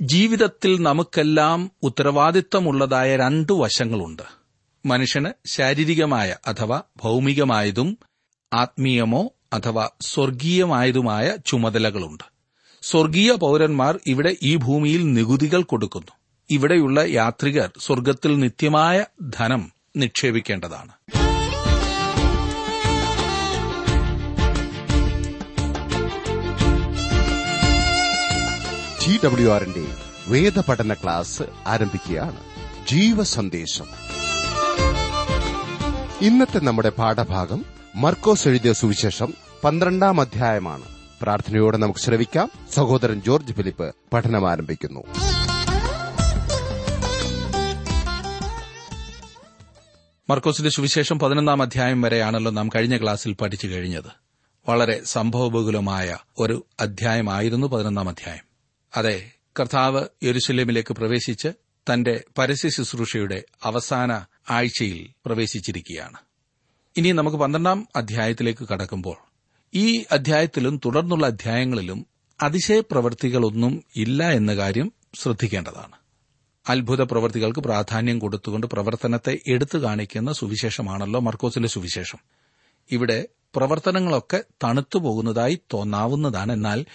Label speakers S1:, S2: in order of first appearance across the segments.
S1: ജീവിതത്തിൽ നമുക്കെല്ലാം ഉത്തരവാദിത്തമുള്ളതായ രണ്ടു വശങ്ങളുണ്ട്. മനുഷ്യന് ശാരീരികമായ അഥവാ ഭൗമികമായതും ആത്മീയമോ അഥവാ സ്വർഗീയമായതുമായ ചുമതലകളുണ്ട്. സ്വർഗീയ പൌരന്മാർ ഇവിടെ ഈ ഭൂമിയിൽ നികുതികൾ കൊടുക്കുന്നു. ഇവിടെയുള്ള യാത്രികർ സ്വർഗത്തിൽ നിത്യമായ ധനം നിക്ഷേപിക്കേണ്ടതാണ്.
S2: ടി ഡബ്ല്യു ആറിന്റെ വേദപഠന ക്ലാസ് ആരംഭിക്കുകയാണ്. ജീവസന്ദേശം. ഇന്നത്തെ നമ്മുടെ പാഠഭാഗം മർക്കോസ് എഴുതിയ സുവിശേഷം പന്ത്രണ്ടാം അധ്യായമാണ്. പ്രാർത്ഥനയോടെ നമുക്ക് ശ്രവിക്കാം. സഹോദരൻ ജോർജ് ഫിലിപ്പ് പഠനം ആരംഭിക്കുന്നു.
S1: മർക്കോസിന്റെ സുവിശേഷം പതിനൊന്നാം അധ്യായം വരെയാണല്ലോ നാം കഴിഞ്ഞ ക്ലാസ്സിൽ പഠിച്ചു കഴിഞ്ഞത്. വളരെ സംഭവബഹുലമായ ഒരു അധ്യായമായിരുന്നു പതിനൊന്നാം അധ്യായം. അതെ കർത്താവ് യെരുസലേമിലേക്ക് പ്രവേശിച്ച് തന്റെ പരസ്യ ശുശ്രൂഷയുടെ അവസാന ആഴ്ചയിൽ പ്രവേശിച്ചിരിക്കുകയാണ്. ഇനി നമുക്ക് പന്ത്രണ്ടാം അധ്യായത്തിലേക്ക് കടക്കുമ്പോൾ ഈ അധ്യായത്തിലും തുടർന്നുള്ള അധ്യായങ്ങളിലും അതിശയ പ്രവൃത്തികളൊന്നും ഇല്ല എന്ന കാര്യം ശ്രദ്ധിക്കേണ്ടതാണ്. അത്ഭുത പ്രവൃത്തികൾക്ക് പ്രാധാന്യം കൊടുത്തുകൊണ്ട് പ്രവർത്തനത്തെ എടുത്തു കാണിക്കുന്ന സുവിശേഷമാണല്ലോ മർക്കോസിന്റെ സുവിശേഷം. ഇവിടെ പ്രവർത്തനങ്ങളൊക്കെ തണുത്തു പോകുന്നതായി തോന്നാവുന്നതാണ്. എന്നാൽ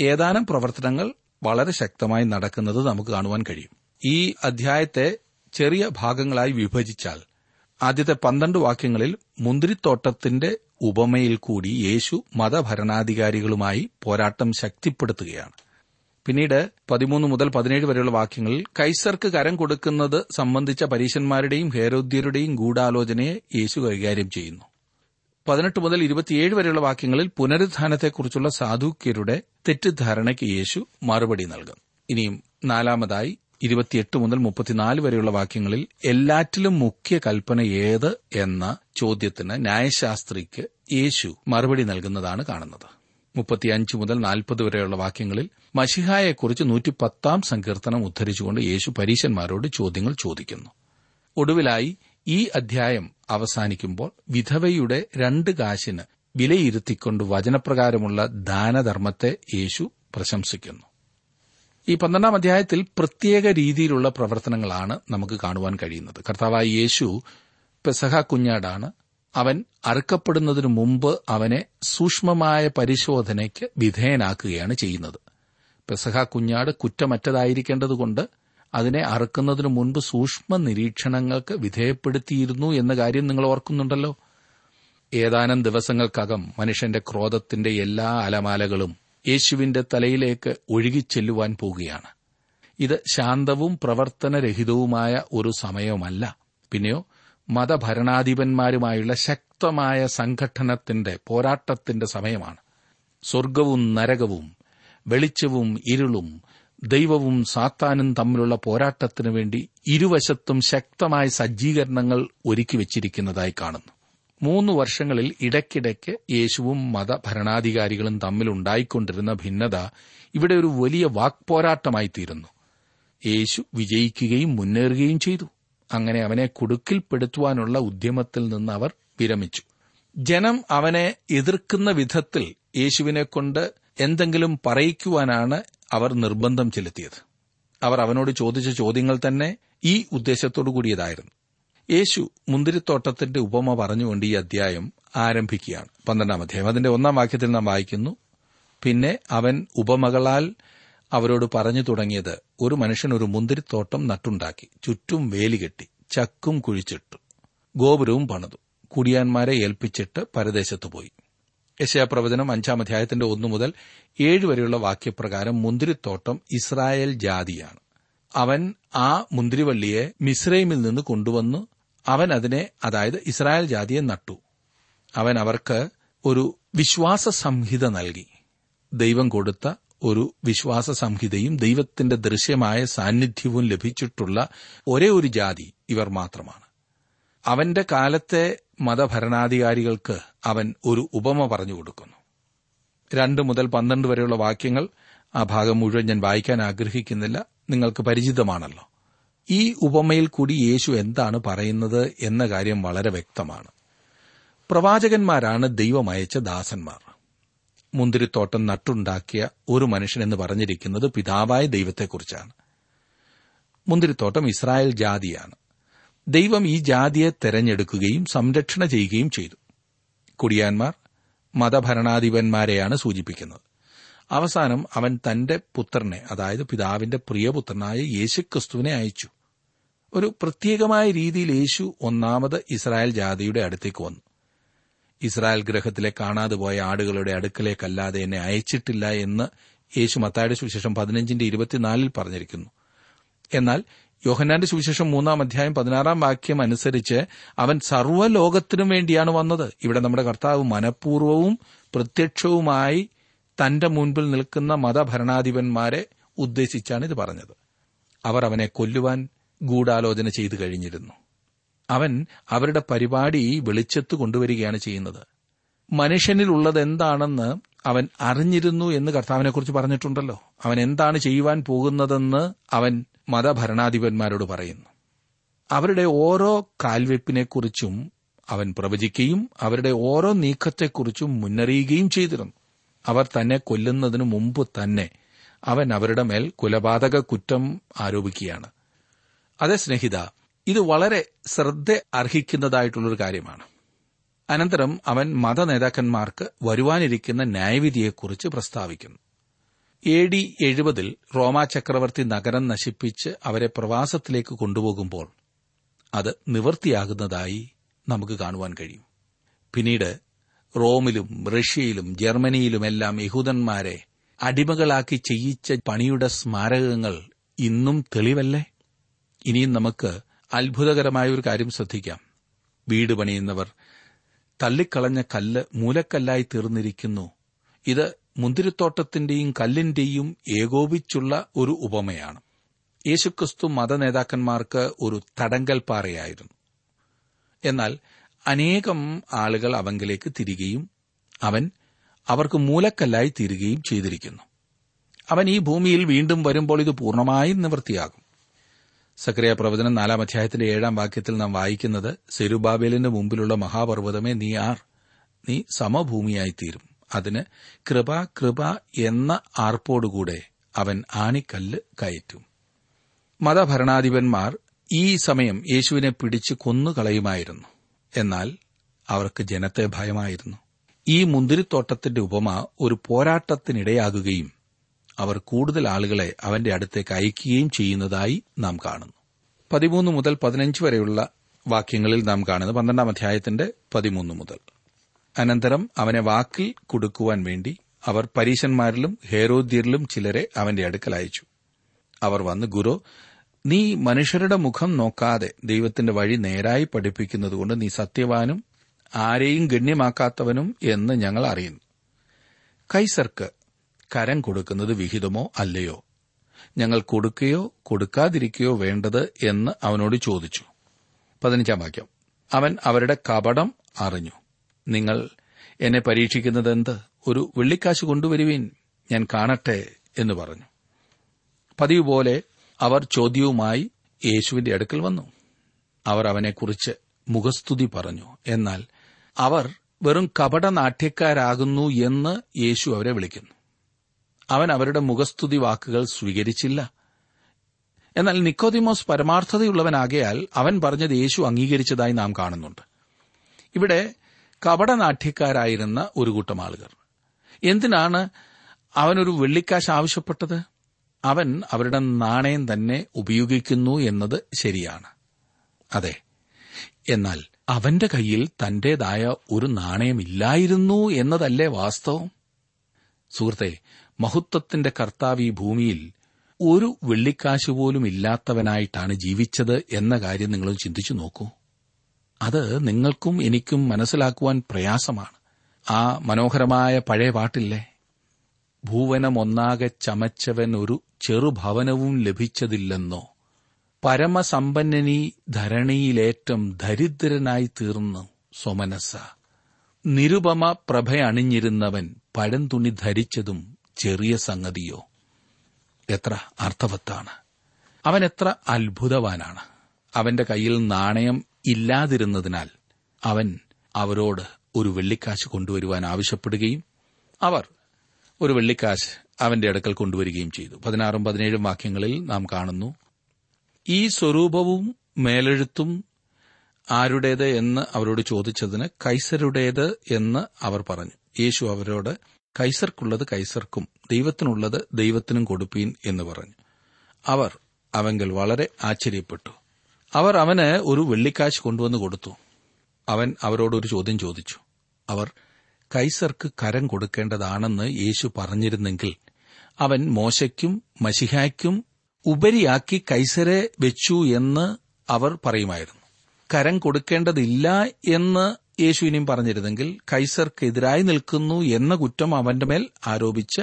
S1: ഏതാനും പ്രവർത്തനങ്ങൾ വളരെ ശക്തമായി നടക്കുന്നത് നമുക്ക് കാണുവാൻ കഴിയും. ഈ അധ്യായത്തെ ചെറിയ ഭാഗങ്ങളായി വിഭജിച്ചാൽ ആദ്യത്തെ പന്ത്രണ്ട് വാക്യങ്ങളിൽ മുന്തിരിത്തോട്ടത്തിന്റെ ഉപമയിൽ കൂടി യേശു മതഭരണാധികാരികളുമായി പോരാട്ടം ശക്തിപ്പെടുത്തുകയാണ്. പിന്നീട് പതിമൂന്ന് മുതൽ പതിനേഴ് വരെയുള്ള വാക്യങ്ങളിൽ കൈസർക്ക് കരം കൊടുക്കുന്നത് സംബന്ധിച്ച പരീശന്മാരുടെയും ഹേരോദ്യരുടെയും ഗൂഢാലോചനയെ യേശു കൈകാര്യം ചെയ്യുന്നു. പതിനെട്ട് മുതൽ ഇരുപത്തിയേഴ് വരെയുള്ള വാക്യങ്ങളിൽ പുനരുദ്ധാനത്തെക്കുറിച്ചുള്ള സാധുക്യരുടെ തെറ്റിദ്ധാരണയ്ക്ക് യേശു മറുപടി നൽകും. ഇനിയും നാലാമതായി ഇരുപത്തിയെട്ട് മുതൽ മുപ്പത്തിനാല് വരെയുള്ള വാക്യങ്ങളിൽ എല്ലാറ്റിലും മുഖ്യ കൽപ്പന ഏത് എന്ന ചോദ്യത്തിന് ന്യായശാസ്ത്രിക്ക് യേശു മറുപടി നൽകുന്നതാണ് കാണുന്നത്. മുപ്പത്തിയഞ്ച് മുതൽ നാൽപ്പത് വരെയുള്ള വാക്യങ്ങളിൽ മഷിഹായെക്കുറിച്ച് നൂറ്റിപ്പത്താം സങ്കീർത്തനം ഉദ്ധരിച്ചുകൊണ്ട് യേശു പരീശന്മാരോട് ചോദ്യങ്ങൾ ചോദിക്കുന്നു. ഒടുവിലായി ഈ അധ്യായം അവസാനിക്കുമ്പോൾ വിധവയുടെ രണ്ട് കാശിന് വിലയിരുത്തിക്കൊണ്ട് വചനപ്രകാരമുള്ള ദാനധർമ്മത്തെ യേശു പ്രശംസിക്കുന്നു. ഈ പന്ത്രണ്ടാം അധ്യായത്തിൽ പ്രത്യേക രീതിയിലുള്ള പ്രവർത്തനങ്ങളാണ് നമുക്ക് കാണുവാൻ കഴിയുന്നത്. കർത്താവായ യേശു പെസഹ കുഞ്ഞാടാണ്. അവൻ അറുക്കപ്പെടുന്നതിനു മുമ്പ് അവനെ സൂക്ഷ്മമായ പരിശോധനയ്ക്ക് വിധേയനാക്കുകയാണ് ചെയ്യുന്നത്. പെസഹ കുഞ്ഞാട് കുറ്റമറ്റതായിരിക്കേണ്ടതുകൊണ്ട് അതിനെ അറുക്കുന്നതിനു മുൻപ് സൂക്ഷ്മ നിരീക്ഷണങ്ങൾക്ക് വിധേയപ്പെടുത്തിയിരുന്നു എന്ന കാര്യം നിങ്ങൾ ഓർക്കുന്നുണ്ടല്ലോ. ഏതാനും ദിവസങ്ങൾക്കകം മനുഷ്യന്റെ ക്രോധത്തിന്റെ എല്ലാ അലമാലകളും യേശുവിന്റെ തലയിലേക്ക് ഒഴുകിച്ചെല്ലുവാൻ പോകുകയാണ് ഇത് ശാന്തവും പ്രവർത്തനരഹിതവുമായ ഒരു സമയവുമല്ല പിന്നെയോ മതഭരണാധിപന്മാരുമായുള്ള ശക്തമായ സംഘട്ടനത്തിന്റെ പോരാട്ടത്തിന്റെ സമയമാണ്. സ്വർഗവും നരകവും വെളിച്ചവും ഇരുളും ദൈവവും സാത്താനും തമ്മിലുള്ള പോരാട്ടത്തിനു വേണ്ടി ഇരുവശത്തും ശക്തമായ സജ്ജീകരണങ്ങൾ ഒരുക്കി വച്ചിരിക്കുന്നതായി കാണുന്നു. മൂന്ന് വർഷങ്ങളിൽ ഇടയ്ക്കിടയ്ക്ക് യേശുവും മതഭരണാധികാരികളും തമ്മിലുണ്ടായിക്കൊണ്ടിരുന്ന ഭിന്നത ഇവിടെ ഒരു വലിയ വാക്പോരാട്ടമായി തീരുന്നു യേശു വിജയിക്കുകയും മുന്നേറുകയും ചെയ്തു. അങ്ങനെ അവനെ കുടുക്കിൽപ്പെടുത്തുവാനുള്ള ഉദ്യമത്തിൽ നിന്ന് അവർ വിരമിച്ചു. ജനം അവനെ എതിർക്കുന്ന വിധത്തിൽ യേശുവിനെ കൊണ്ട് എന്തെങ്കിലും പറയിക്കുവാനാണ് അവർ നിർബന്ധം ചെലുത്തിയത്. അവർ അവനോട് ചോദിച്ച ചോദ്യങ്ങൾ തന്നെ ഈ ഉദ്ദേശത്തോടു കൂടിയതായിരുന്നു. യേശു മുന്തിരിത്തോട്ടത്തിന്റെ ഉപമ പറഞ്ഞുകൊണ്ട് ഈ അധ്യായം ആരംഭിക്കുകയാണ്. പന്ത്രണ്ടാം അധ്യായം. അതിന്റെ ഒന്നാം വാക്യത്തിൽ നാം വായിക്കുന്നു പിന്നെ അവൻ ഉപമകളാൽ അവരോട് പറഞ്ഞു തുടങ്ങിയത് ഒരു മനുഷ്യൻ ഒരു മുന്തിരിത്തോട്ടം നട്ടുണ്ടാക്കി ചുറ്റും വേലി കെട്ടി ചക്കും കുഴിച്ചിട്ടു ഗോപുരവും പണിതു കുടിയാന്മാരെ ഏൽപ്പിച്ചിട്ട് പരദേശത്ത് പോയി യശയാപ്രവചനം അഞ്ചാം അധ്യായത്തിന്റെ ഒന്നു മുതൽ ഏഴ് വരെയുള്ള വാക്യപ്രകാരം മുന്തിരിത്തോട്ടം ഇസ്രായേൽ ജാതിയാണ്. അവൻ ആ മുന്തിരിവള്ളിയെ മിസ്രൈമിൽ നിന്ന് കൊണ്ടുവന്നു. അവൻ അതിനെ അതായത് ഇസ്രായേൽ ജാതിയെ നട്ടു. അവൻ അവർക്ക് ഒരു വിശ്വാസ സംഹിത നൽകി. ദൈവം കൊടുത്ത ഒരു വിശ്വാസ സംഹിതയും ദൈവത്തിന്റെ ദൃശ്യമായ സാന്നിധ്യവും ലഭിച്ചിട്ടുള്ള ഒരേ ഒരു ജാതി ഇവർ മാത്രമാണ്. അവന്റെ കാലത്തെ മതഭരണാധികാരികൾക്ക് അവൻ ഒരു ഉപമ പറഞ്ഞു കൊടുക്കുന്നു. രണ്ട് മുതൽ പന്ത്രണ്ട് വരെയുള്ള വാക്യങ്ങൾ ആ ഭാഗം മുഴുവൻ ഞാൻ വായിക്കാൻ ആഗ്രഹിക്കുന്നില്ല. നിങ്ങൾക്ക് പരിചിതമാണല്ലോ. ഈ ഉപമയിൽ കൂടി യേശു എന്താണ് പറയുന്നത് എന്ന കാര്യം വളരെ വ്യക്തമാണ്. പ്രവാചകന്മാരാണ് ദൈവമയച്ച ദാസന്മാർ. മുന്തിരിത്തോട്ടം നട്ടുണ്ടാക്കിയ ഒരു മനുഷ്യനെന്ന് പറഞ്ഞിരിക്കുന്നത് പിതാവായ ദൈവത്തെക്കുറിച്ചാണ്. മുന്തിരിത്തോട്ടം ഇസ്രായേൽ ജാതിയാണ്. ദൈവം ഈ ജാതിയെ തെരഞ്ഞെടുക്കുകയും സംരക്ഷണ ചെയ്യുകയും ചെയ്തു. കുടിയാന്മാർ മതഭരണാധിപന്മാരെയാണ് സൂചിപ്പിക്കുന്നത്. അവസാനം അവൻ തന്റെ പുത്രനെ അതായത് പിതാവിന്റെ പ്രിയപുത്രനായ യേശുക്രിസ്തുവിനെ അയച്ചു. ഒരു പ്രത്യേകമായ രീതിയിൽ യേശു ഒന്നാമത് ഇസ്രായേൽ ജാതിയുടെ അടുത്തേക്ക് വന്നു. ഇസ്രായേൽ ഗ്രഹത്തിലെ കാണാതെ പോയ ആടുകളുടെ അടുക്കലേക്കല്ലാതെ എന്നെ അയച്ചിട്ടില്ല എന്ന് യേശു മത്തായുടെ സുവിശേഷം പതിനഞ്ചിന്റെ ഇരുപത്തിനാലിൽ പറഞ്ഞിരിക്കുന്നു. എന്നാൽ യോഹന്നാന്റെ സുവിശേഷം മൂന്നാം അധ്യായം പതിനാറാം വാക്യം അനുസരിച്ച് അവൻ സർവലോകത്തിനും വേണ്ടിയാണ് വന്നത്. ഇവിടെ നമ്മുടെ കർത്താവ് മനഃപൂർവവും പ്രത്യക്ഷവുമായി തന്റെ മുൻപിൽ നിൽക്കുന്ന മതഭരണാധിപന്മാരെ ഉദ്ദേശിച്ചാണ് ഇത് പറഞ്ഞത്. അവർ അവനെ കൊല്ലുവാൻ ഗൂഢാലോചന ചെയ്തു കഴിഞ്ഞിരുന്നു. അവൻ അവരുടെ പരിപാടി വെളിച്ചത്ത് കൊണ്ടുവരികയാണ് ചെയ്യുന്നത്. മനുഷ്യനിൽ ഉള്ളത് എന്താണെന്ന് അവൻ അറിഞ്ഞിരുന്നു എന്ന് കർത്താവിനെക്കുറിച്ച് പറഞ്ഞിട്ടുണ്ടല്ലോ. അവൻ എന്താണ് ചെയ്യുവാൻ പോകുന്നതെന്ന് അവൻ മതഭരണാധിപന്മാരോട് പറയുന്നു. അവരുടെ ഓരോ കാൽവെപ്പിനെക്കുറിച്ചും അവൻ പ്രവചിക്കുകയും അവരുടെ ഓരോ നീക്കത്തെക്കുറിച്ചും മുന്നറിയുകയും ചെയ്തിരുന്നു. അവർ തന്നെ കൊല്ലുന്നതിനു മുമ്പ് തന്നെ അവൻ അവരുടെ മേൽ കൊലപാതക കുറ്റം ആരോപിക്കുകയാണ്. അതെ സ്നേഹിത ഇത് വളരെ ശ്രദ്ധ അർഹിക്കുന്നതായിട്ടുള്ളൊരു കാര്യമാണ്. അനന്തരം അവൻ മതനേതാക്കന്മാർക്ക് വരുവാനിരിക്കുന്ന ന്യായവിധിയെക്കുറിച്ച് പ്രസ്താവിക്കുന്നു. എ ഡി എഴുപതിൽ റോമാ ചക്രവർത്തി നഗരം നശിപ്പിച്ച് അവരെ പ്രവാസത്തിലേക്ക് കൊണ്ടുപോകുമ്പോൾ അത് നിവൃത്തിയാകുന്നതായി നമുക്ക് കാണുവാൻ കഴിയും. പിന്നീട് റോമിലും റഷ്യയിലും ജർമ്മനിയിലുമെല്ലാം യഹൂദന്മാരെ അടിമകളാക്കി ചെയ്യിച്ച പണിയുടെ സ്മാരകങ്ങൾ ഇന്നും തെളിവല്ലേ? ഇനിയും നമുക്ക് അത്ഭുതകരമായ ഒരു കാര്യം ശ്രദ്ധിക്കാം. വീട് പണിയുന്നവർ തള്ളിക്കളഞ്ഞ കല്ല് മൂലക്കല്ലായി തീർന്നിരിക്കുന്നു. ഇത് മുന്തിരിത്തോട്ടത്തിന്റെയും കല്ലിന്റെയും ഏകോപിച്ചുള്ള ഒരു ഉപമയാണ്. യേശുക്രിസ്തു മതനേതാക്കന്മാർക്ക് ഒരു തടങ്കൽ പാറയായിരുന്നു എന്നാൽ അനേകം ആളുകൾ അവങ്കിലേക്ക് തിരികെയും അവൻ അവർക്ക് മൂലക്കല്ലായി തീരുകയും ചെയ്തിരിക്കുന്നു. അവൻ ഈ ഭൂമിയിൽ വീണ്ടും വരുമ്പോൾ ഇത് പൂർണമായും നിവൃത്തിയാകും. സക്രിയ പ്രവചനം നാലാം അധ്യായത്തിന്റെ ഏഴാം വാക്യത്തിൽ നാം വായിക്കുന്നത് സെരുബാബേലിന്റെ മുമ്പിലുള്ള മഹാപർവതമേ നീ ആർ നീ സമഭൂമിയായിത്തീരും അതിന് കൃപ കൃപ എന്ന ആർപ്പോടുകൂടെ അവൻ ആണിക്കല്ല് കയറ്റും. മതഭരണാധിപന്മാർ ഈ സമയം യേശുവിനെ പിടിച്ച് കൊന്നുകളയുമായിരുന്നു. എന്നാൽ അവർക്ക് ജനത്തെ ഭയമായിരുന്നു. ഈ മുന്തിരിത്തോട്ടത്തിന്റെ ഉപമ ഒരു പോരാട്ടത്തിനിടയാകുകയും അവർ കൂടുതൽ ആളുകളെ അവന്റെ അടുത്തേക്ക് അയക്കുകയും ചെയ്യുന്നതായി നാം കാണുന്നു. പതിമൂന്ന് മുതൽ പതിനഞ്ച് വരെയുള്ള വാക്യങ്ങളിൽ നാം കാണുന്നത് പന്ത്രണ്ടാം അധ്യായത്തിന്റെ പതിമൂന്ന് മുതൽ. അനന്തരം അവനെ വാക്കിൽ കൊടുക്കുവാൻ വേണ്ടി അവർ പരീശന്മാരിലും ഹേരോദ്യരിലും ചിലരെ അവന്റെ അടുക്കൽ അയച്ചു. അവർ വന്ന് ഗുരു നീ മനുഷ്യരുടെ മുഖം നോക്കാതെ ദൈവത്തിന്റെ വഴി നേരായി പഠിപ്പിക്കുന്നതുകൊണ്ട് നീ സത്യവാനും ആരെയും ഗണ്യമാക്കാത്തവനും എന്ന് ഞങ്ങൾ അറിയുന്നു. കൈസർക്ക് കരം കൊടുക്കുന്നത് വിഹിതമോ അല്ലയോ? ഞങ്ങൾ കൊടുക്കുകയോ കൊടുക്കാതിരിക്കുകയോ വേണ്ടത് എന്ന് അവനോട് ചോദിച്ചു. പതിനഞ്ചാം വാക്യം. അവൻ അവരുടെ കപടം അറിഞ്ഞു. നിങ്ങൾ എന്നെ പരീക്ഷിക്കുന്നത് എന്ത് ഒരു വെള്ളിക്കാശ് കൊണ്ടുവരുവീൻ ഞാൻ കാണട്ടെ എന്ന് പറഞ്ഞു. പതിവ് പോലെ അവർ ചോദ്യവുമായി യേശുവിന്റെ അടുക്കൽ വന്നു. അവർ അവനെക്കുറിച്ച് മുഖസ്തുതി പറഞ്ഞു. എന്നാൽ അവർ വെറും കപടനാട്യക്കാരാകുന്നു എന്ന് യേശു അവരെ വിളിക്കുന്നു. അവൻ അവരുടെ മുഖസ്തുതി വാക്കുകൾ സ്വീകരിച്ചില്ല. എന്നാൽ നിക്കോദിമോസ് പരമാർത്ഥതയുള്ളവനാകയാൽ അവൻ പറഞ്ഞത് യേശു അംഗീകരിച്ചതായി നാം കാണുന്നുണ്ട്. ഇവിടെ കപടനാട്യക്കാരായിരുന്ന ഒരു കൂട്ടം ആളുകൾ. എന്തിനാണ് അവനൊരു വെള്ളിക്കാശ് ആവശ്യപ്പെട്ടത്? അവൻ അവരുടെ നാണയം തന്നെ ഉപയോഗിക്കുന്നു എന്നത് ശരിയാണ്. അതെ. എന്നാൽ അവന്റെ കയ്യിൽ തന്റേതായ ഒരു നാണയമില്ലായിരുന്നു എന്നതല്ലേ വാസ്തവം? സുഹൃത്തെ മഹത്വത്തിന്റെ കർത്താവ് ഈ ഭൂമിയിൽ ഒരു വെള്ളിക്കാശ് പോലും ഇല്ലാത്തവനായിട്ടാണ് ജീവിച്ചത് എന്ന കാര്യം നിങ്ങൾ ചിന്തിച്ചു നോക്കൂ. അത് നിങ്ങൾക്കും എനിക്കും മനസ്സിലാക്കുവാൻ പ്രയാസമാണ്. ആ മനോഹരമായ പഴയ പാട്ടില്ലേ? ഭൂവനമൊന്നാകെ ചമച്ചവൻ ഒരു ചെറുഭവനവും ലഭിച്ചതില്ലെന്നോ? പരമസമ്പന്നനീ ധരണിയിലേറ്റം ദരിദ്രനായി തീർന്നു സോമനസ നിരുപമ പ്രഭയണിഞ്ഞിരുന്നവൻ പഴന്തുണി ധരിച്ചതും ചെറിയ സംഗതിയോ? എത്ര അർത്ഥവത്താണ്. അവൻ എത്ര അത്ഭുതവാനാണ്. അവന്റെ കയ്യിൽ നാണയം ഇല്ലാതിരുന്നതിനാൽ അവൻ അവരോട് ഒരു വെള്ളിക്കാശ് കൊണ്ടുവരുവാൻ ആവശ്യപ്പെടുകയും അവർ ഒരു വെള്ളിക്കാശ് അവന്റെ അടുക്കൽ കൊണ്ടുവരികയും ചെയ്തു. പതിനാറും പതിനേഴും വാക്യങ്ങളിൽ നാം കാണുന്നു ഈ സ്വരൂപവും മേലെഴുത്തും ആരുടേത് എന്ന് അവരോട് ചോദിച്ചതിന് കൈസരുടേത് എന്ന് അവർ പറഞ്ഞു. യേശു അവരോട് കൈസർക്കുള്ളത് കൈസർക്കും ദൈവത്തിനുള്ളത് ദൈവത്തിനും കൊടുപ്പീൻ എന്ന് പറഞ്ഞു. അവർ അവങ്കൽ വളരെ ആശ്ചര്യപ്പെട്ടു. അവർ അവന് ഒരു വെള്ളിക്കാശ് കൊണ്ടുവന്ന് കൊടുത്തു. അവൻ അവരോടൊരു ചോദ്യം ചോദിച്ചു. അവർ കൈസർക്ക് കരം കൊടുക്കേണ്ടതാണെന്ന് യേശു പറഞ്ഞിരുന്നെങ്കിൽ അവൻ മോശയ്ക്കും മഷിഹായ്ക്കും ഉപരിയാക്കി കൈസരെ വെച്ചു എന്ന് അവർ പറയുമായിരുന്നു. കരം കൊടുക്കേണ്ടതില്ല എന്ന് യേശു ഇനിയും പറഞ്ഞിരുന്നെങ്കിൽ കൈസർക്കെതിരായി നിൽക്കുന്നു എന്ന കുറ്റം അവന്റെ മേൽ ആരോപിച്ച്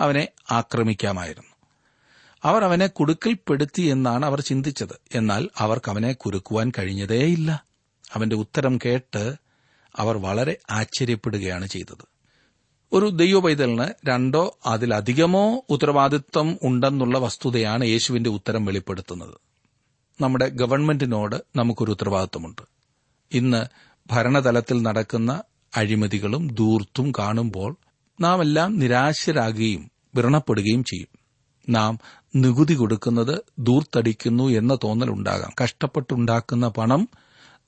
S1: അവനെ ആക്രമിക്കാമായിരുന്നു. അവർ അവനെ കുടുക്കിൽപ്പെടുത്തി എന്നാണ് അവർ ചിന്തിച്ചത്. എന്നാൽ അവർക്ക് അവനെ കുരുക്കുവാൻ കഴിഞ്ഞതേയില്ല. അവന്റെ ഉത്തരം കേട്ട് അവർ വളരെ ആശ്ചര്യപ്പെടുകയാണ് ചെയ്തത്. ഒരു ദൈവപൈതലിന് രണ്ടോ അതിലധികമോ ഉത്തരവാദിത്വം ഉണ്ടെന്നുള്ള വസ്തുതയാണ് യേശുവിന്റെ ഉത്തരം വെളിപ്പെടുത്തുന്നത്. നമ്മുടെ ഗവൺമെന്റിനോട് നമുക്കൊരു ഉത്തരവാദിത്വമുണ്ട്. ഇന്ന് ഭരണതലത്തിൽ നടക്കുന്ന അഴിമതികളും ദൂർത്തും കാണുമ്പോൾ നാം എല്ലാം നിരാശരാകുകയും വ്രണപ്പെടുകയും ചെയ്യും. നാം നികുതി കൊടുക്കുന്നത് ദൂർത്തടിക്കുന്നു എന്ന തോന്നലുണ്ടാകാം. കഷ്ടപ്പെട്ടുണ്ടാക്കുന്ന പണം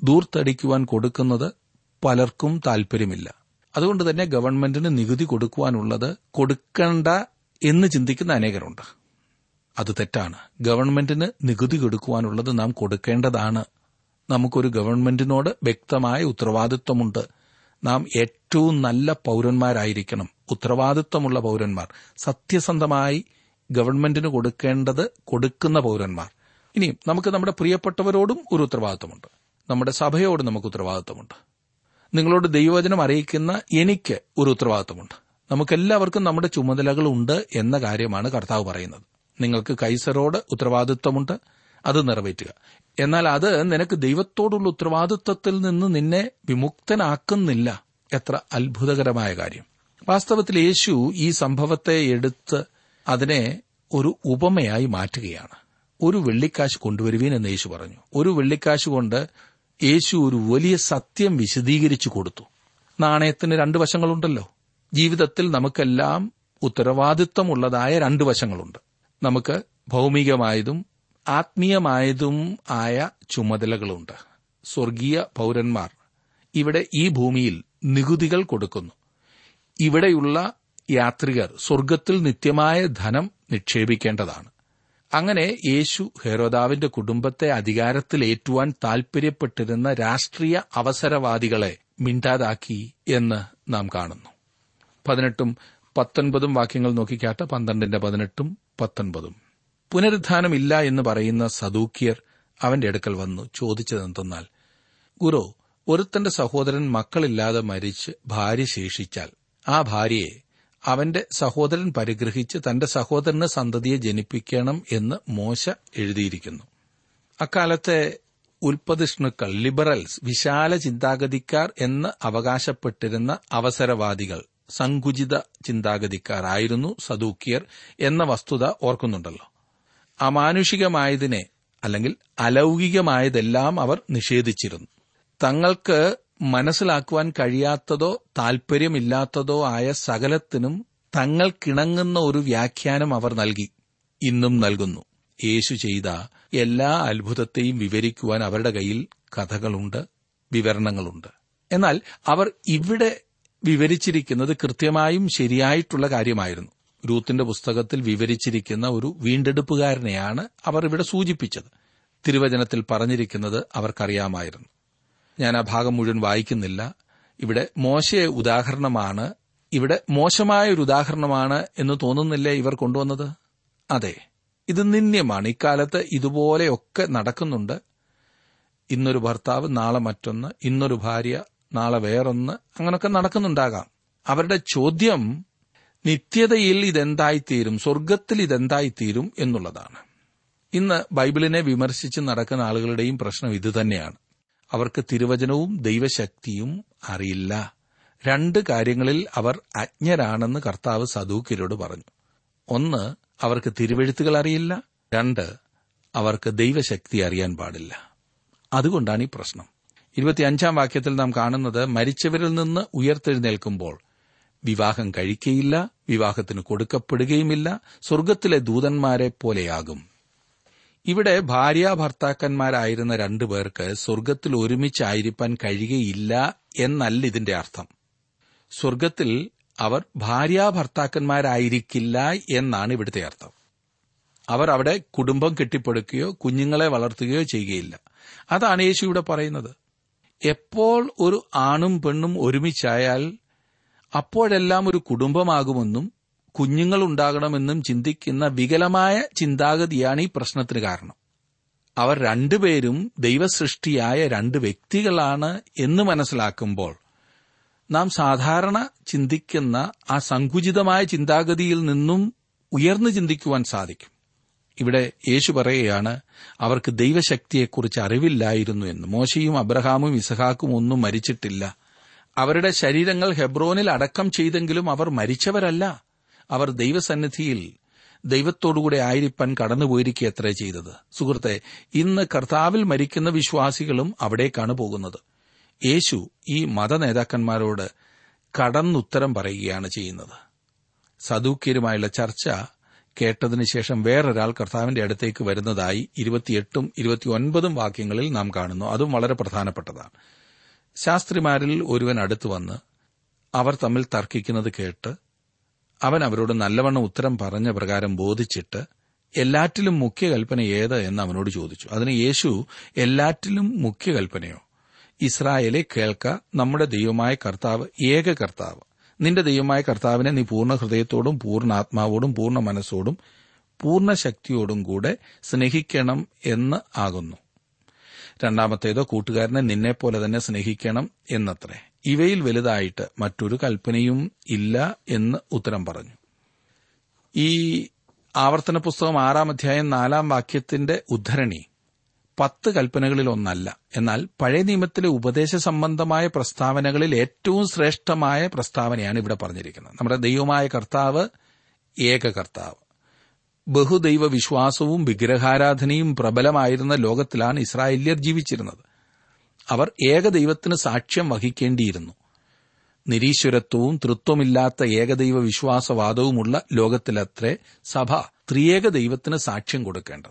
S1: ദൂർത്തടിക്കുവാൻ കൊടുക്കുന്നത് പലർക്കും താൽപര്യമില്ല. അതുകൊണ്ട് തന്നെ ഗവൺമെന്റിന് നികുതി കൊടുക്കുവാനുള്ളത് കൊടുക്കണ്ട എന്ന് ചിന്തിക്കുന്ന അനേകരുണ്ട്. അത് തെറ്റാണ്. ഗവൺമെന്റിന് നികുതി കൊടുക്കുവാനുള്ളത് നാം കൊടുക്കേണ്ടതാണ്. നമുക്കൊരു ഗവൺമെന്റിനോട് വ്യക്തമായ ഉത്തരവാദിത്വമുണ്ട്. നാം ഏറ്റവും നല്ല പൌരന്മാരായിരിക്കണം. ഉത്തരവാദിത്വമുള്ള പൌരന്മാർ. സത്യസന്ധമായി ഗവൺമെന്റിന് കൊടുക്കേണ്ടത് കൊടുക്കുന്ന പൌരന്മാർ. ഇനിയും നമുക്ക് നമ്മുടെ പ്രിയപ്പെട്ടവരോടും ഒരു ഉത്തരവാദിത്തമുണ്ട് നമ്മുടെ സഭയോടും നമുക്ക് ഉത്തരവാദിത്തമുണ്ട് നിങ്ങളോട് ദൈവവചനം അറിയിക്കുന്ന എനിക്ക് ഒരു ഉത്തരവാദിത്തമുണ്ട് നമുക്കെല്ലാവർക്കും നമ്മുടെ ചുമതലകളുണ്ട് എന്ന കാര്യമാണ് കർത്താവ് പറയുന്നത്. നിങ്ങൾക്ക് കൈസറോട് ഉത്തരവാദിത്വമുണ്ട് അത് നിറവേറ്റുക. എന്നാൽ അത് നിനക്ക് ദൈവത്തോടുള്ള ഉത്തരവാദിത്വത്തിൽ നിന്ന് നിന്നെ വിമുക്തനാക്കുന്നില്ല. എത്ര അത്ഭുതകരമായ കാര്യം. വാസ്തവത്തിൽ യേശു ഈ സംഭവത്തെ എടുത്ത് അതിനെ ഒരു ഉപമയായി മാറ്റുകയാണ്. ഒരു വെള്ളിക്കാശ് കൊണ്ടുവരുവീൻ എന്ന് യേശു പറഞ്ഞു. ഒരു വെള്ളിക്കാശ് കൊണ്ട് യേശു ഒരു വലിയ സത്യം വിശദീകരിച്ചു കൊടുത്തു. നാണയത്തിന് രണ്ട് വശങ്ങളുണ്ടല്ലോ. ജീവിതത്തിൽ നമുക്കെല്ലാം ഉത്തരവാദിത്വമുള്ളതായ രണ്ട് വശങ്ങളുണ്ട്. നമുക്ക് ഭൗമികമായതും ആത്മീയമായതും ആയ ചുമതലകളുണ്ട്. സ്വർഗീയ പൌരന്മാർ ഇവിടെ ഈ ഭൂമിയിൽ നികുതികൾ കൊടുക്കുന്നു. ഇവിടെയുള്ള യാത്രികർ സ്വർഗത്തിൽ നിത്യമായ ധനം നിക്ഷേപിക്കേണ്ടതാണ്. അങ്ങനെ യേശു ഹെരോദാവിന്റെ കുടുംബത്തെ അധികാരത്തിലേറ്റുവാൻ താൽപര്യപ്പെട്ടിരുന്ന രാഷ്ട്രീയ അവസരവാദികളെ മിണ്ടാതാക്കി എന്ന് നാം കാണുന്നു. പതിനെട്ടും പത്തൊൻപതും വാക്യങ്ങൾ നോക്കിക്കാട്ട് പന്ത്രണ്ടിന്റെ പതിനെട്ടും പത്തൊൻപതും. പുനരുദ്ധാനമില്ല എന്ന് പറയുന്ന സദൂക്കിയർ അവന്റെ അടുക്കൽ വന്നു ചോദിച്ചതെന്തെന്നാൽ ഗുരു ഒരുത്തന്റെ സഹോദരൻ മക്കളില്ലാതെ മരിച്ച് ഭാര്യ ശേഷിച്ചാൽ ആ ഭാര്യയെ അവന്റെ സഹോദരൻ പരിഗ്രഹിച്ച് തന്റെ സഹോദരന് സന്തതിയെ ജനിപ്പിക്കണം എന്ന് മോശ എഴുതിയിരിക്കുന്നു. അക്കാലത്തെ ഉൽപ്പതിഷ്ണുക്കൾ ലിബറൽസ് വിശാല ചിന്താഗതിക്കാർ എന്ന് അവകാശപ്പെട്ടിരുന്ന അവസരവാദികൾ സങ്കുചിത ചിന്താഗതിക്കാരായിരുന്നു സദൂക്കിയർ എന്ന വസ്തുത ഓർക്കുന്നുണ്ടല്ലോ. അമാനുഷികമായതിനെ അല്ലെങ്കിൽ അലൗകികമായതെല്ലാം അവർ നിഷേധിച്ചിരുന്നു. തങ്ങൾക്ക് മനസ്സിലാക്കുവാൻ കഴിയാത്തതോ താൽപര്യമില്ലാത്തതോ ആയ സകലത്തിനും തങ്ങൾക്കിണങ്ങുന്ന ഒരു വ്യാഖ്യാനം അവർ നൽകി. ഇന്നും നൽകുന്നു. യേശു ചെയ്ത എല്ലാ അത്ഭുതത്തെയും വിവരിക്കുവാൻ അവരുടെ കയ്യിൽ കഥകളുണ്ട് വിവരണങ്ങളുണ്ട്. എന്നാൽ അവർ ഇവിടെ വിവരിച്ചിരിക്കുന്നത് കൃത്യമായും ശരിയായിട്ടുള്ള കാര്യമായിരുന്നു. രൂത്തിന്റെ പുസ്തകത്തിൽ വിവരിച്ചിരിക്കുന്ന ഒരു വീണ്ടെടുപ്പുകാരനെയാണ് അവർ ഇവിടെ സൂചിപ്പിച്ചത്. തിരുവചനത്തിൽ പറഞ്ഞിരിക്കുന്നത് അവർക്കറിയാമായിരുന്നു. ഞാൻ ആ ഭാഗം മുഴുവൻ വായിക്കുന്നില്ല. ഇവിടെ മോശയെ ഉദാഹരണമാണ്. ഇവിടെ മോശമായ ഒരു ഉദാഹരണമാണ് എന്ന് തോന്നുന്നില്ലേ ഇവർ കൊണ്ടുവന്നത്? അതെ. ഇത് നിന്ദ്യമാണ്. ഇക്കാലത്ത് ഇതുപോലെയൊക്കെ നടക്കുന്നുണ്ട്. ഇന്നൊരു ഭർത്താവ് നാളെ മറ്റൊന്ന്. ഇന്നൊരു ഭാര്യ നാളെ വേറൊന്ന്. അങ്ങനൊക്കെ നടക്കുന്നുണ്ടാകാം. അവരുടെ ചോദ്യം നിത്യതയിൽ ഇതെന്തായിത്തീരും? സ്വർഗത്തിൽ ഇതെന്തായിത്തീരും എന്നുള്ളതാണ്. ഇന്ന് ബൈബിളിനെ വിമർശിച്ച് നടക്കുന്ന ആളുകളുടെയും പ്രശ്നം ഇതുതന്നെയാണ് അവർക്ക് തിരുവചനവും ദൈവശക്തിയും അറിയില്ല. രണ്ട് കാര്യങ്ങളിൽ അവർ അജ്ഞരാണെന്ന് കർത്താവ് സദൂക്കിരോട് പറഞ്ഞു. ഒന്ന് അവർക്ക് തിരുവെഴുത്തുകൾ അറിയില്ല. രണ്ട് അവർക്ക് ദൈവശക്തി അറിയാൻ പാടില്ല. അതുകൊണ്ടാണ് ഈ പ്രശ്നം. ഇരുപത്തിയഞ്ചാം വാക്യത്തിൽ നാം കാണുന്നത് മരിച്ചവരിൽ നിന്ന് ഉയർത്തെഴുന്നേൽക്കുമ്പോൾ വിവാഹം കഴിക്കയില്ല വിവാഹത്തിന് കൊടുക്കപ്പെടുകയുമില്ല സ്വർഗത്തിലെ ദൂതന്മാരെ പോലെയാകും. ഇവിടെ ഭാര്യ ഭർത്താക്കന്മാരായിരുന്ന രണ്ടു പേർക്ക് സ്വർഗത്തിൽ ഒരുമിച്ചായിരിക്കാൻ കഴിയുകയില്ല എന്നല്ല ഇതിന്റെ അർത്ഥം. സ്വർഗത്തിൽ അവർ ഭാര്യ ഭർത്താക്കന്മാരായിരിക്കില്ല എന്നാണ് ഇവിടുത്തെ അർത്ഥം. അവർ അവിടെ കുടുംബം കെട്ടിപ്പടുക്കുകയോ കുഞ്ഞുങ്ങളെ വളർത്തുകയോ ചെയ്യുകയില്ല. അതാണ് യേശു ഇവിടെ പറയുന്നത്. എപ്പോൾ ഒരു ആണും പെണ്ണും ഒരുമിച്ചായാൽ അപ്പോഴെല്ലാം ഒരു കുടുംബമാകുമെന്നും കുഞ്ഞുങ്ങൾ ഉണ്ടാകണമെന്നും ചിന്തിക്കുന്ന വികലമായ ചിന്താഗതിയാണ് ഈ പ്രശ്നത്തിന് കാരണം. അവർ രണ്ടുപേരും ദൈവസൃഷ്ടിയായ രണ്ട് വ്യക്തികളാണ് എന്ന് മനസ്സിലാക്കുമ്പോൾ നാം സാധാരണ ചിന്തിക്കുന്ന ആ സങ്കുചിതമായ ചിന്താഗതിയിൽ നിന്നും ഉയർന്നു ചിന്തിക്കുവാൻ സാധിക്കും. ഇവിടെ യേശു പറയുകയാണ് അവർക്ക് ദൈവശക്തിയെക്കുറിച്ച് അറിവില്ലായിരുന്നു എന്ന്. മോശയും അബ്രഹാമും ഇസഹാക്കും ഒന്നും മരിച്ചിട്ടില്ല. അവരുടെ ശരീരങ്ങൾ ഹെബ്രോനിൽ അടക്കം ചെയ്തെങ്കിലും അവർ മരിച്ചവരല്ല. അവർ ദൈവസന്നിധിയിൽ ദൈവത്തോടുകൂടെ ആയിരിക്കാൻ കടന്നുപോയിരിക്കുക എത്ര ചെയ്തത്. സുഹൃത്തെ ഇന്ന് കർത്താവിൽ മരിക്കുന്ന വിശ്വാസികളും അവിടേക്കാണ് പോകുന്നത്. യേശു ഈ മത നേതാക്കന്മാരോട് കടന്നുത്തരം പറയുകയാണ് ചെയ്യുന്നത്. സദൂക്യരുമായുള്ള ചർച്ച കേട്ടതിനു ശേഷം വേറൊരാൾ കർത്താവിന്റെ അടുത്തേക്ക് വരുന്നതായി ഇരുപത്തിയെട്ടും ഇരുപത്തിയൊൻപതും വാക്യങ്ങളിൽ നാം കാണുന്നു. അതും വളരെ പ്രധാനപ്പെട്ടതാണ്. ശാസ്ത്രിമാരിൽ ഒരുവൻ അടുത്തു വന്ന് അവർ തമ്മിൽ തർക്കിക്കുന്നത് കേട്ട് അവൻ അവരോട് നല്ലവണ്ണം ഉത്തരം പറഞ്ഞ പ്രകാരം ബോധിച്ചിട്ട് എല്ലാറ്റിലും മുഖ്യകൽപ്പന ഏത് എന്ന് അവനോട് ചോദിച്ചു. അതിന് യേശു എല്ലാറ്റിലും മുഖ്യകൽപ്പനയോ? ഇസ്രായേലെ കേൾക്ക നമ്മുടെ ദൈവമായ കർത്താവ് ഏക കർത്താവ്. നിന്റെ ദൈവമായ കർത്താവിനെ നീ പൂർണ ഹൃദയത്തോടും പൂർണ ആത്മാവോടും പൂർണ മനസ്സോടും പൂർണ ശക്തിയോടും കൂടെ സ്നേഹിക്കണം എന്ന് ആകുന്നു. രണ്ടാമത്തേതോ കൂട്ടുകാരനെ നിന്നെപ്പോലെ തന്നെ സ്നേഹിക്കണം എന്നത്രേ. ഇവയിൽ വലുതായിട്ട് മറ്റൊരു കൽപ്പനയും ഇല്ല എന്ന് ഉത്തരം പറഞ്ഞു. ഈ ആവർത്തന പുസ്തകം ആറാം അധ്യായം നാലാം വാക്യത്തിന്റെ ഉദ്ധരണി പത്ത് കൽപ്പനകളിൽ ഒന്നല്ല എന്നാൽ പഴയ നിയമത്തിലെ ഉപദേശ സംബന്ധമായ പ്രസ്താവനകളിൽ ഏറ്റവും ശ്രേഷ്ഠമായ പ്രസ്താവനയാണ് ഇവിടെ പറഞ്ഞിരിക്കുന്നത്. നമ്മുടെ ദൈവമായ കർത്താവ് ഏക കർത്താവ്. ബഹുദൈവ വിശ്വാസവും വിഗ്രഹാരാധനയും പ്രബലമായിരുന്ന ലോകത്തിലാണ് ഇസ്രായേല്യർ ജീവിച്ചിരുന്നത്. അവർ ഏകദൈവത്തിന് സാക്ഷ്യം വഹിക്കേണ്ടിയിരുന്നു. നിരീശ്വരത്വവും തൃത്വമില്ലാത്ത ഏകദൈവ വിശ്വാസവാദവുമുള്ള ലോകത്തിലത്രേ സഭ ത്രിയേക ദൈവത്തിന് സാക്ഷ്യം കൊടുക്കേണ്ടത്.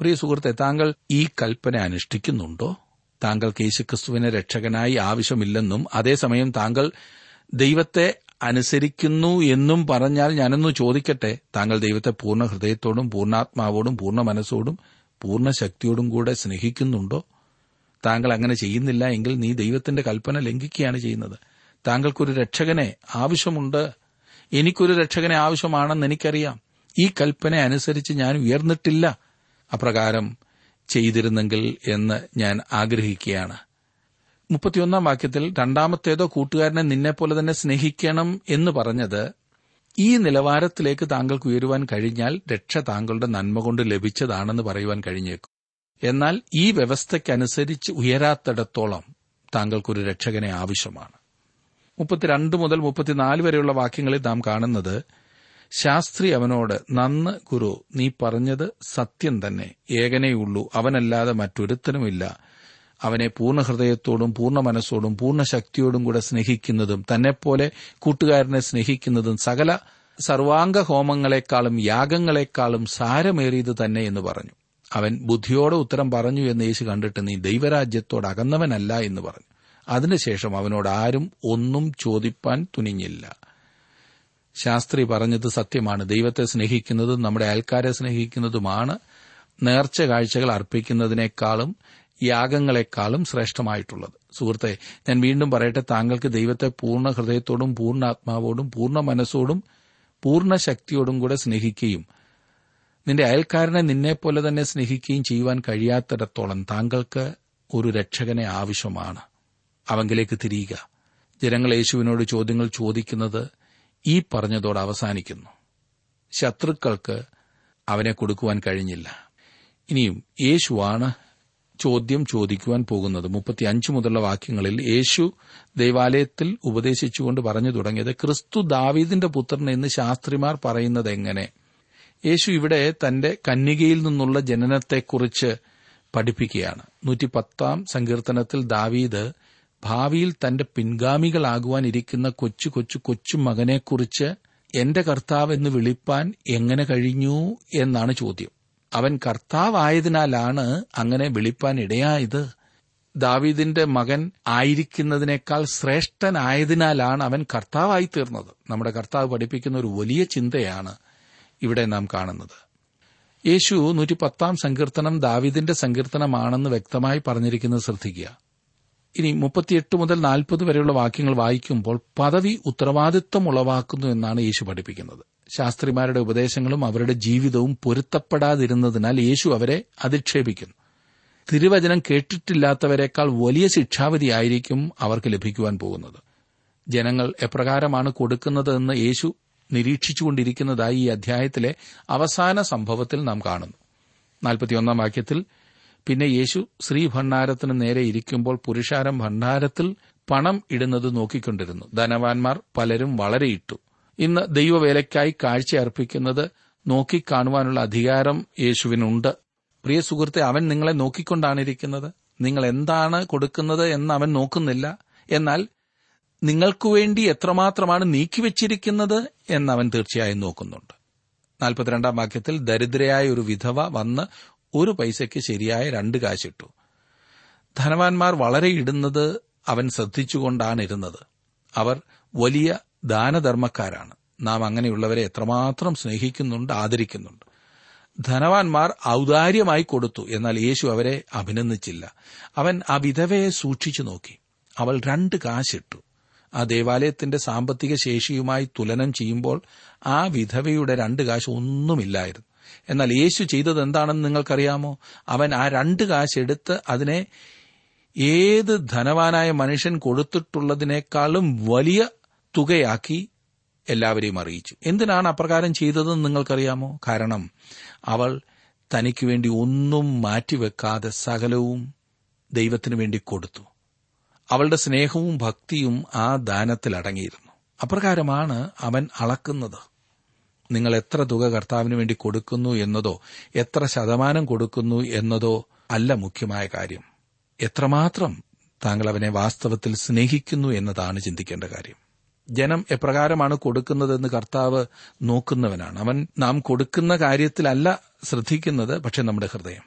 S1: പ്രിയ സുഹൃത്തെ താങ്കൾ ഈ കൽപ്പന അനുഷ്ഠിക്കുന്നുണ്ടോ? താങ്കൾക്ക് യേശുക്രിസ്തുവിനെ രക്ഷകനായി ആവശ്യമില്ലെന്നും അതേസമയം താങ്കൾ ദൈവത്തെ അനുസരിക്കുന്നു എന്നും പറഞ്ഞാൽ ഞാനൊന്ന് ചോദിക്കട്ടെ? താങ്കൾ ദൈവത്തെ പൂർണ ഹൃദയത്തോടും പൂർണാത്മാവോടും പൂർണ മനസ്സോടും പൂർണ ശക്തിയോടും കൂടെ സ്നേഹിക്കുന്നുണ്ടോ? താങ്കൾ അങ്ങനെ ചെയ്യുന്നില്ല എങ്കിൽ നീ ദൈവത്തിന്റെ കൽപ്പന ലംഘിക്കുകയാണ് ചെയ്യുന്നത്. താങ്കൾക്കൊരു രക്ഷകനെ ആവശ്യമുണ്ട്. എനിക്കൊരു രക്ഷകനെ ആവശ്യമാണെന്ന് എനിക്കറിയാം. ഈ കൽപ്പന അനുസരിച്ച് ഞാൻ ഉയർന്നിട്ടില്ല. അപ്രകാരം ചെയ്തിരുന്നെങ്കിൽ എന്ന് ഞാൻ ആഗ്രഹിക്കുകയാണ്. മുപ്പത്തിയൊന്നാം വാക്യത്തിൽ രണ്ടാമത്തേതോ കൂട്ടുകാരനെ നിന്നെപ്പോലെ തന്നെ സ്നേഹിക്കണം എന്ന് പറഞ്ഞത് ഈ നിലവാരത്തിലേക്ക് താങ്കൾക്ക് ഉയരുവാൻ കഴിഞ്ഞാൽ രക്ഷ താങ്കളുടെ നന്മ കൊണ്ട് ലഭിച്ചതാണെന്ന് പറയുവാൻ കഴിഞ്ഞേക്കും. എന്നാൽ ഈ വ്യവസ്ഥയ്ക്കനുസരിച്ച് ഉയരാത്തിടത്തോളം താങ്കൾക്കൊരു രക്ഷകനെ ആവശ്യമാണ്. മുപ്പത്തിരണ്ട് മുതൽ മുപ്പത്തിനാല് വരെയുള്ള വാക്യങ്ങളിൽ നാം കാണുന്നത് ശാസ്ത്രി അവനോട് നന്ന് ഗുരു നീ പറഞ്ഞത് സത്യം തന്നെ. ഏകനേയുള്ളൂ അവനല്ലാതെ മറ്റൊരുത്തനുമില്ല അവനെ പൂർണ ഹൃദയത്തോടും പൂർണ മനസ്സോടും പൂർണ ശക്തിയോടും കൂടെ സ്നേഹിക്കുന്നതും തന്നെപ്പോലെ കൂട്ടുകാരനെ സ്നേഹിക്കുന്നതും സകല സർവാംഗ ഹോമങ്ങളെക്കാളും യാഗങ്ങളെക്കാളും സാരമേറിയത് തന്നെ എന്ന് പറഞ്ഞു. അവൻ ബുദ്ധിയോടെ ഉത്തരം പറഞ്ഞു എന്ന് യേശു കണ്ടിട്ട് നീ ദൈവരാജ്യത്തോട് അകന്നവനല്ല എന്ന് പറഞ്ഞു. അതിനുശേഷം അവനോട് ആരും ഒന്നും ചോദിപ്പാൻ തുനിഞ്ഞില്ല. ശാസ്ത്രി പറഞ്ഞത് സത്യമാണ്. ദൈവത്തെ സ്നേഹിക്കുന്നതും നമ്മുടെ അയൽക്കാരെ സ്നേഹിക്കുന്നതുമാണ്. നേർച്ച കാഴ്ചകൾ അർപ്പിക്കുന്നതിനേക്കാളും യാഗങ്ങളെക്കാളും ശ്രേഷ്ഠമായിട്ടുള്ളത്. സുഹൃത്തെ ഞാൻ വീണ്ടും പറയട്ടെ താങ്കൾക്ക് ദൈവത്തെ പൂർണ ഹൃദയത്തോടും പൂർണ ആത്മാവോടും പൂർണ മനസ്സോടും പൂർണ ശക്തിയോടും കൂടെ സ്നേഹിക്കുകയും നിന്റെ അയൽക്കാരനെ നിന്നെപ്പോലെ തന്നെ സ്നേഹിക്കുകയും ചെയ്യുവാൻ കഴിയാത്തിടത്തോളം താങ്കൾക്ക് ഒരു രക്ഷകനെ ആവശ്യമാണ്. അവങ്കിലേക്ക് തിരിയുക. ജനങ്ങൾ യേശുവിനോട് ചോദ്യങ്ങൾ ചോദിക്കുന്നത് ഈ പറഞ്ഞതോട് അവസാനിക്കുന്നു. ശത്രുക്കൾക്ക് അവനെ കൊടുക്കുവാൻ കഴിഞ്ഞില്ല. ഇനിയും യേശുവാണ് ചോദ്യം ചോദിക്കുവാൻ പോകുന്നത്. മുപ്പത്തിയഞ്ച് മുതലുള്ള വാക്യങ്ങളിൽ യേശു ദൈവാലയത്തിൽ ഉപദേശിച്ചുകൊണ്ട് പറഞ്ഞു തുടങ്ങിയത് ക്രിസ്തു ദാവീദിന്റെ പുത്രൻ എന്ന് ശാസ്ത്രിമാർ പറയുന്നത് എങ്ങനെ? യേശു ഇവിടെ തന്റെ കന്യകയിൽ നിന്നുള്ള ജനനത്തെക്കുറിച്ച് പഠിപ്പിക്കുകയാണ്. നൂറ്റിപ്പത്താം സങ്കീർത്തനത്തിൽ ദാവീദ് ഭാവിയിൽ തന്റെ പിൻഗാമികളാകുവാൻ ഇരിക്കുന്ന കൊച്ചു കൊച്ചു കൊച്ചു മകനെക്കുറിച്ച് എന്റെ കർത്താവ് എന്ന് വിളിപ്പാൻ എങ്ങനെ കഴിഞ്ഞു? എന്നാണ് ചോദ്യം. അവൻ കർത്താവായതിനാലാണ് അങ്ങനെ വിളിപ്പാൻ ഇടയായത്? ദാവീദിന്റെ മകൻ ആയിരിക്കുന്നതിനേക്കാൾ ശ്രേഷ്ഠനായതിനാലാണ് അവൻ കർത്താവായി തീർന്നത് നമ്മുടെ കർത്താവ് പഠിപ്പിക്കുന്ന ഒരു വലിയ ചിന്തയാണ് ഇവിടെ നാം കാണുന്നത്. യേശു നൂറ്റി പത്താം സങ്കീർത്തനം ദാവിദിന്റെ സങ്കീർത്തനമാണെന്ന് വ്യക്തമായി പറഞ്ഞിരിക്കുന്നത് ശ്രദ്ധിക്കുക. ഇനി മുപ്പത്തിയെട്ട് മുതൽ നാൽപ്പത് വരെയുള്ള വാക്യങ്ങൾ വായിക്കുമ്പോൾ പദവി ഉത്തരവാദിത്വം ഉളവാക്കുന്നു എന്നാണ് യേശു പഠിപ്പിക്കുന്നത്. ശാസ്ത്രിമാരുടെ ഉപദേശങ്ങളും അവരുടെ ജീവിതവും പൊരുത്തപ്പെടാതിരുന്നതിനാൽ യേശു അവരെ അധിക്ഷേപിക്കുന്നു. തിരുവചനം കേട്ടിട്ടില്ലാത്തവരെക്കാൾ വലിയ ശിക്ഷാവിധിയായിരിക്കും അവർക്ക് ലഭിക്കുവാൻ പോകുന്നത്. ജനങ്ങൾ എപ്രകാരമാണ് കൊടുക്കുന്നതെന്ന് യേശു നിരീക്ഷിച്ചുകൊണ്ടിരിക്കുന്നതായി ഈ അധ്യായത്തിലെ അവസാന സംഭവത്തിൽ നാം കാണുന്നു. നാൽപ്പത്തിയൊന്നാം വാക്യത്തിൽ പിന്നെ യേശു ശ്രീ ഭണ്ഡാരത്തിന് നേരെ ഇരിക്കുമ്പോൾ പുരുഷാരം ഭണ്ഡാരത്തിൽ പണം ഇടുന്നത് നോക്കിക്കൊണ്ടിരുന്നു. ധനവാന്മാർ പലരും വളരെ ഇട്ടു ഇന്ന് ദൈവവേലയ്ക്കായി കാഴ്ച അർപ്പിക്കുന്നത് നോക്കിക്കാണുവാനുള്ള അധികാരം യേശുവിനുണ്ട്. പ്രിയ സുഹൃത്തെ അവൻ നിങ്ങളെ നോക്കിക്കൊണ്ടാണ് ഇരിക്കുന്നത് നിങ്ങൾ എന്താണ് കൊടുക്കുന്നത് എന്ന് അവൻ നോക്കുന്നില്ല. എന്നാൽ നിങ്ങൾക്കു വേണ്ടി എത്രമാത്രമാണ് നീക്കിവച്ചിരിക്കുന്നത് എന്ന് അവൻ തീർച്ചയായും നോക്കുന്നുണ്ട്. നാൽപ്പത്തിരണ്ടാം വാക്യത്തിൽ ദരിദ്രയായ ഒരു വിധവ വന്ന് ഒരു പൈസയ്ക്ക് ശരിയായ രണ്ട് കാശിട്ടു. ധനവാന്മാർ വളരെ ഇടുന്നത് അവൻ ശ്രദ്ധിച്ചുകൊണ്ടാണ് ഇരുന്നത്. അവർ വലിയ ദാനധർമ്മക്കാരാണ്. നാം അങ്ങനെയുള്ളവരെ എത്രമാത്രം സ്നേഹിക്കുന്നുണ്ട് ആദരിക്കുന്നുണ്ട്. ധനവാന്മാർ ഔദാര്യമായി കൊടുത്തു എന്നാൽ യേശു അവരെ അഭിനന്ദിച്ചില്ല. അവൻ ആ വിധവയെ സൂക്ഷിച്ചു നോക്കി. അവൾ രണ്ട് കാശിട്ടു. ആ ദേവാലയത്തിന്റെ സാമ്പത്തിക ശേഷിയുമായി തുലനം ചെയ്യുമ്പോൾ ആ വിധവയുടെ രണ്ട് കാശ് ഒന്നുമില്ലായിരുന്നു. എന്നാൽ യേശു ചെയ്തത് എന്താണെന്ന് നിങ്ങൾക്കറിയാമോ? അവൻ ആ രണ്ട് കാശ് എടുത്ത് അതിനെ ഏത് ധനവാനായ മനുഷ്യൻ കൊടുത്തിട്ടുള്ളതിനേക്കാളും വലിയ തുകയാക്കി എല്ലാവരെയും അറിയിച്ചു. എന്തിനാണ് അപ്രകാരം ചെയ്തതെന്ന് നിങ്ങൾക്കറിയാമോ? കാരണം അവൾ തനിക്ക് വേണ്ടി ഒന്നും മാറ്റിവെക്കാതെ സകലവും ദൈവത്തിനു വേണ്ടി കൊടുത്തു. അവളുടെ സ്നേഹവും ഭക്തിയും ആ ദാനത്തിൽ അടങ്ങിയിരുന്നു. അപ്രകാരമാണ് അവൻ അളക്കുന്നത്. നിങ്ങൾ എത്ര തുക കർത്താവിന് വേണ്ടി കൊടുക്കുന്നു എന്നതോ എത്ര ശതമാനം കൊടുക്കുന്നു എന്നതോ അല്ല മുഖ്യമായ കാര്യം. എത്രമാത്രം താങ്കൾ അവനെ വാസ്തവത്തിൽ സ്നേഹിക്കുന്നു എന്നതാണ് ചിന്തിക്കേണ്ട കാര്യം. ജനം എപ്രകാരമാണ് കൊടുക്കുന്നതെന്ന് കർത്താവ് നോക്കുന്നവനാണ്. അവൻ നാം കൊടുക്കുന്ന കാര്യത്തിലല്ല ശ്രദ്ധിക്കുന്നത് പക്ഷെ നമ്മുടെ ഹൃദയം.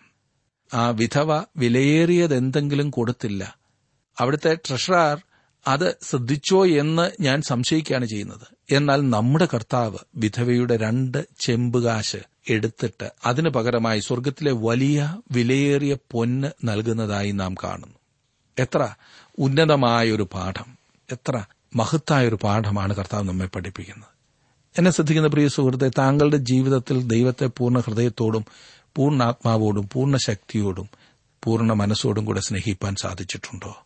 S1: ആ വിധവ വിലയേറിയതെന്തെങ്കിലും കൊടുത്തില്ല. അവിടുത്തെ ട്രഷറർ അത് ശ്രദ്ധിച്ചോ എന്ന് ഞാൻ സംശയിക്കുകയാണ് ചെയ്യുന്നത്. എന്നാൽ നമ്മുടെ കർത്താവ് വിധവയുടെ രണ്ട് ചെമ്പുകാശ് എടുത്തിട്ട് അതിനു പകരമായി സ്വർഗത്തിലെ വലിയ വിലയേറിയ പൊന്ന് നൽകുന്നതായി നാം കാണുന്നു. എത്ര ഉന്നതമായൊരു പാഠം. എത്ര മഹത്തായൊരു പാഠമാണ് കർത്താവ് നമ്മെ പഠിപ്പിക്കുന്നത്. എന്നെ ശ്രദ്ധിക്കുന്ന പ്രിയ സുഹൃത്തെ താങ്കളുടെ ജീവിതത്തിൽ ദൈവത്തെ പൂർണ ഹൃദയത്തോടും പൂർണ ആത്മാവോടും പൂർണ ശക്തിയോടും പൂർണ മനസ്സോടും കൂടെ സ്നേഹിപ്പാൻ സാധിച്ചിട്ടുണ്ടോ?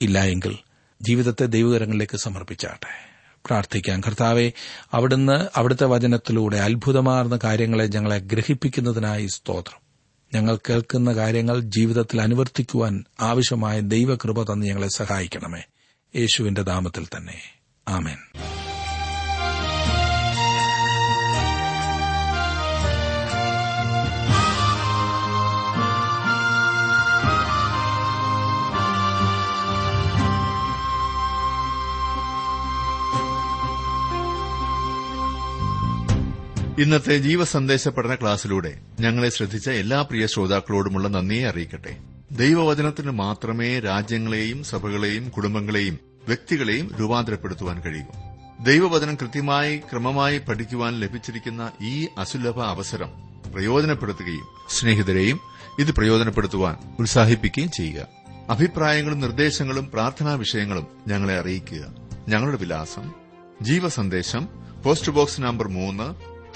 S1: ഇല്ല എങ്കിൽ ജീവിതത്തെ ദൈവകരങ്ങളിലേക്ക് സമർപ്പിച്ചാട്ടെ. പ്രാർത്ഥിക്കാം. കർത്താവെ അവിടുന്ന് അവിടുത്തെ വചനത്തിലൂടെ അത്ഭുതമാർന്ന കാര്യങ്ങളെ ഞങ്ങളെ ഗ്രഹിപ്പിക്കുന്നതിനായി സ്തോത്രം. ഞങ്ങൾ കേൾക്കുന്ന കാര്യങ്ങൾ ജീവിതത്തിൽ അനുവർത്തിക്കുവാൻ ആവശ്യമായ ദൈവകൃപ തന്ന് ഞങ്ങളെ സഹായിക്കണമേ. യേശുവിന്റെ നാമത്തിൽ തന്നെ. ആമേൻ.
S3: ഇന്നത്തെ ജീവസന്ദേശ പഠന ക്ലാസ്സിലൂടെ ഞങ്ങളെ ശ്രദ്ധിച്ച എല്ലാ പ്രിയ ശ്രോതാക്കളോടുമുള്ള നന്ദിയെ അറിയിക്കട്ടെ. ദൈവവചനത്തിന് മാത്രമേ രാജ്യങ്ങളെയും സഭകളെയും കുടുംബങ്ങളെയും വ്യക്തികളെയും രൂപാന്തരപ്പെടുത്തുവാൻ കഴിയൂ. ദൈവവചനം കൃത്യമായി ക്രമമായി പഠിക്കുവാൻ ലഭിച്ചിരിക്കുന്ന ഈ അസുലഭ അവസരം പ്രയോജനപ്പെടുത്തുകയും സ്നേഹിതരെയും ഇത് പ്രയോജനപ്പെടുത്തുവാൻ ഉത്സാഹിപ്പിക്കുകയും ചെയ്യുക. അഭിപ്രായങ്ങളും നിർദ്ദേശങ്ങളും പ്രാർത്ഥനാ വിഷയങ്ങളും ഞങ്ങളെ അറിയിക്കുക. ഞങ്ങളുടെ വിലാസം ജീവസന്ദേശം പോസ്റ്റ് ബോക്സ് നമ്പർ മൂന്ന്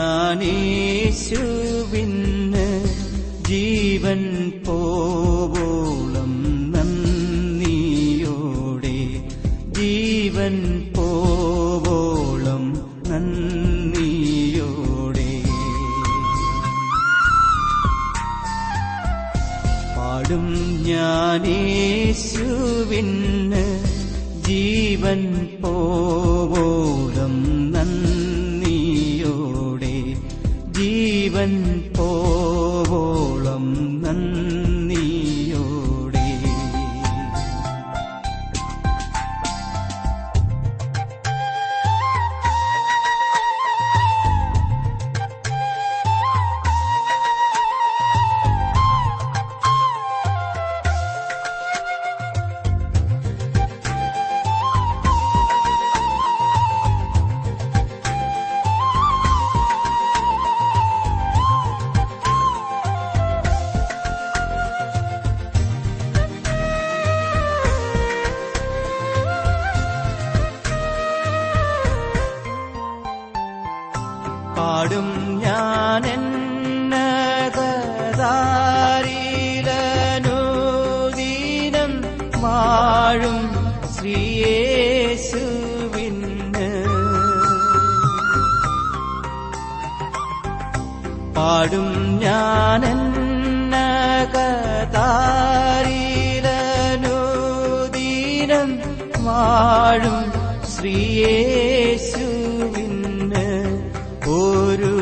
S4: ഞാനേശുവിന് ജീവൻ പോവോളം നന്ദിയോടെ. ജീവൻ പോവോളം നന്ദിയോടെ. പാടും ഞാനേശുവിന് ജീവൻ പോവോളം ജീവൻ എന്നതാരീലനോദീനം വാഴും ശ്രീയേശുവിന്. ഒരു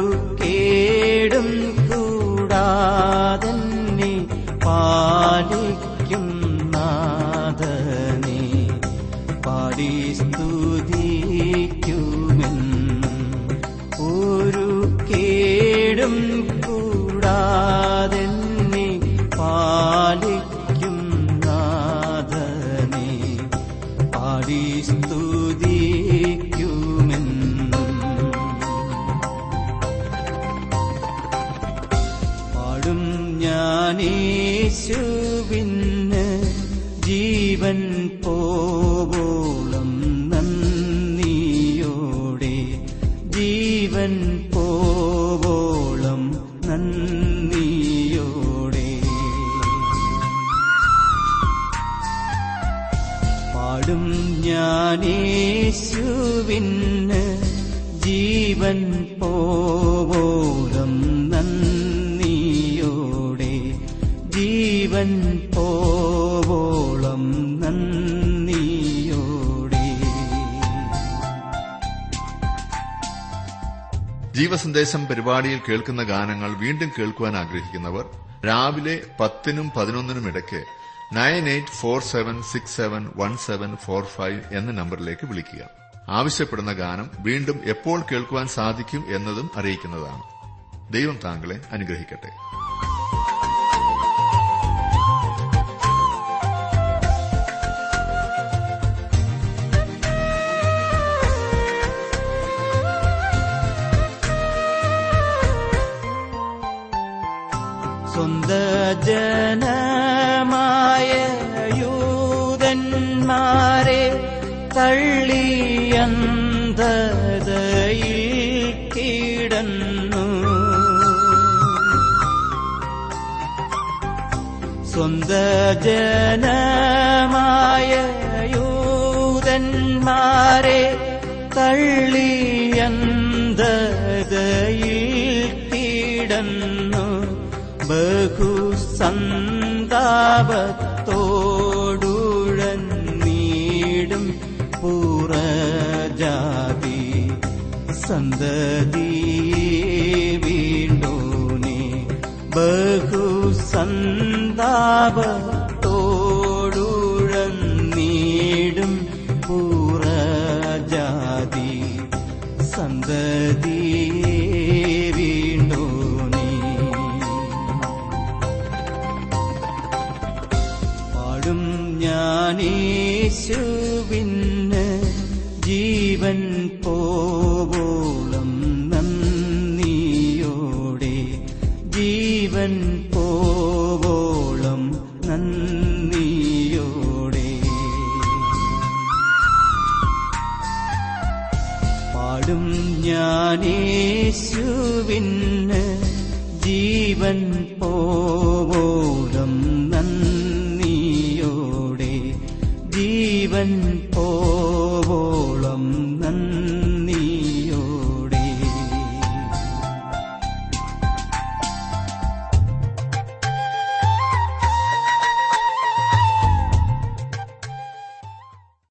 S4: കേടും കൂടാതെ പാലിക്കും പാടും ഞാനേശുവിന് ജീവൻ പോവോളം നന്ദിയോടെ. ജീവൻ പോവോളം നന്ദിയോടെ.
S3: ജീവസന്ദേശം പരിപാടിയിൽ കേൾക്കുന്ന ഗാനങ്ങൾ വീണ്ടും കേൾക്കുവാൻ ആഗ്രഹിക്കുന്നവർ രാവിലെ പത്തിനും പതിനൊന്നിനും ഇടയ്ക്ക് nine eight four seven six seven one seven four five എന്ന നമ്പറിലേക്ക് വിളിക്കുക. ആവശ്യപ്പെടുന്ന ഗാനം വീണ്ടും എപ്പോൾ കേൾക്കുവാൻ സാധിക്കും എന്നതും അറിയിക്കുന്നതാണ്. ദൈവം താങ്കളെ അനുഗ്രഹിക്കട്ടെ.
S4: സ്വന്ത ജനമായ തള്ളിയന്തതയിൽ കിടന്നു സ്വന്ത ജനമായ യൂതന്മാരെ തള്ളിയന്തതയിൽ ബഹു ബഹുസന്താപത്തോടുഴന്നീടും സന്തതി വീണ്ടോനെ ബഹുസന്താപത്തോടുഴന്നീടും പുറജാതി സന്തതി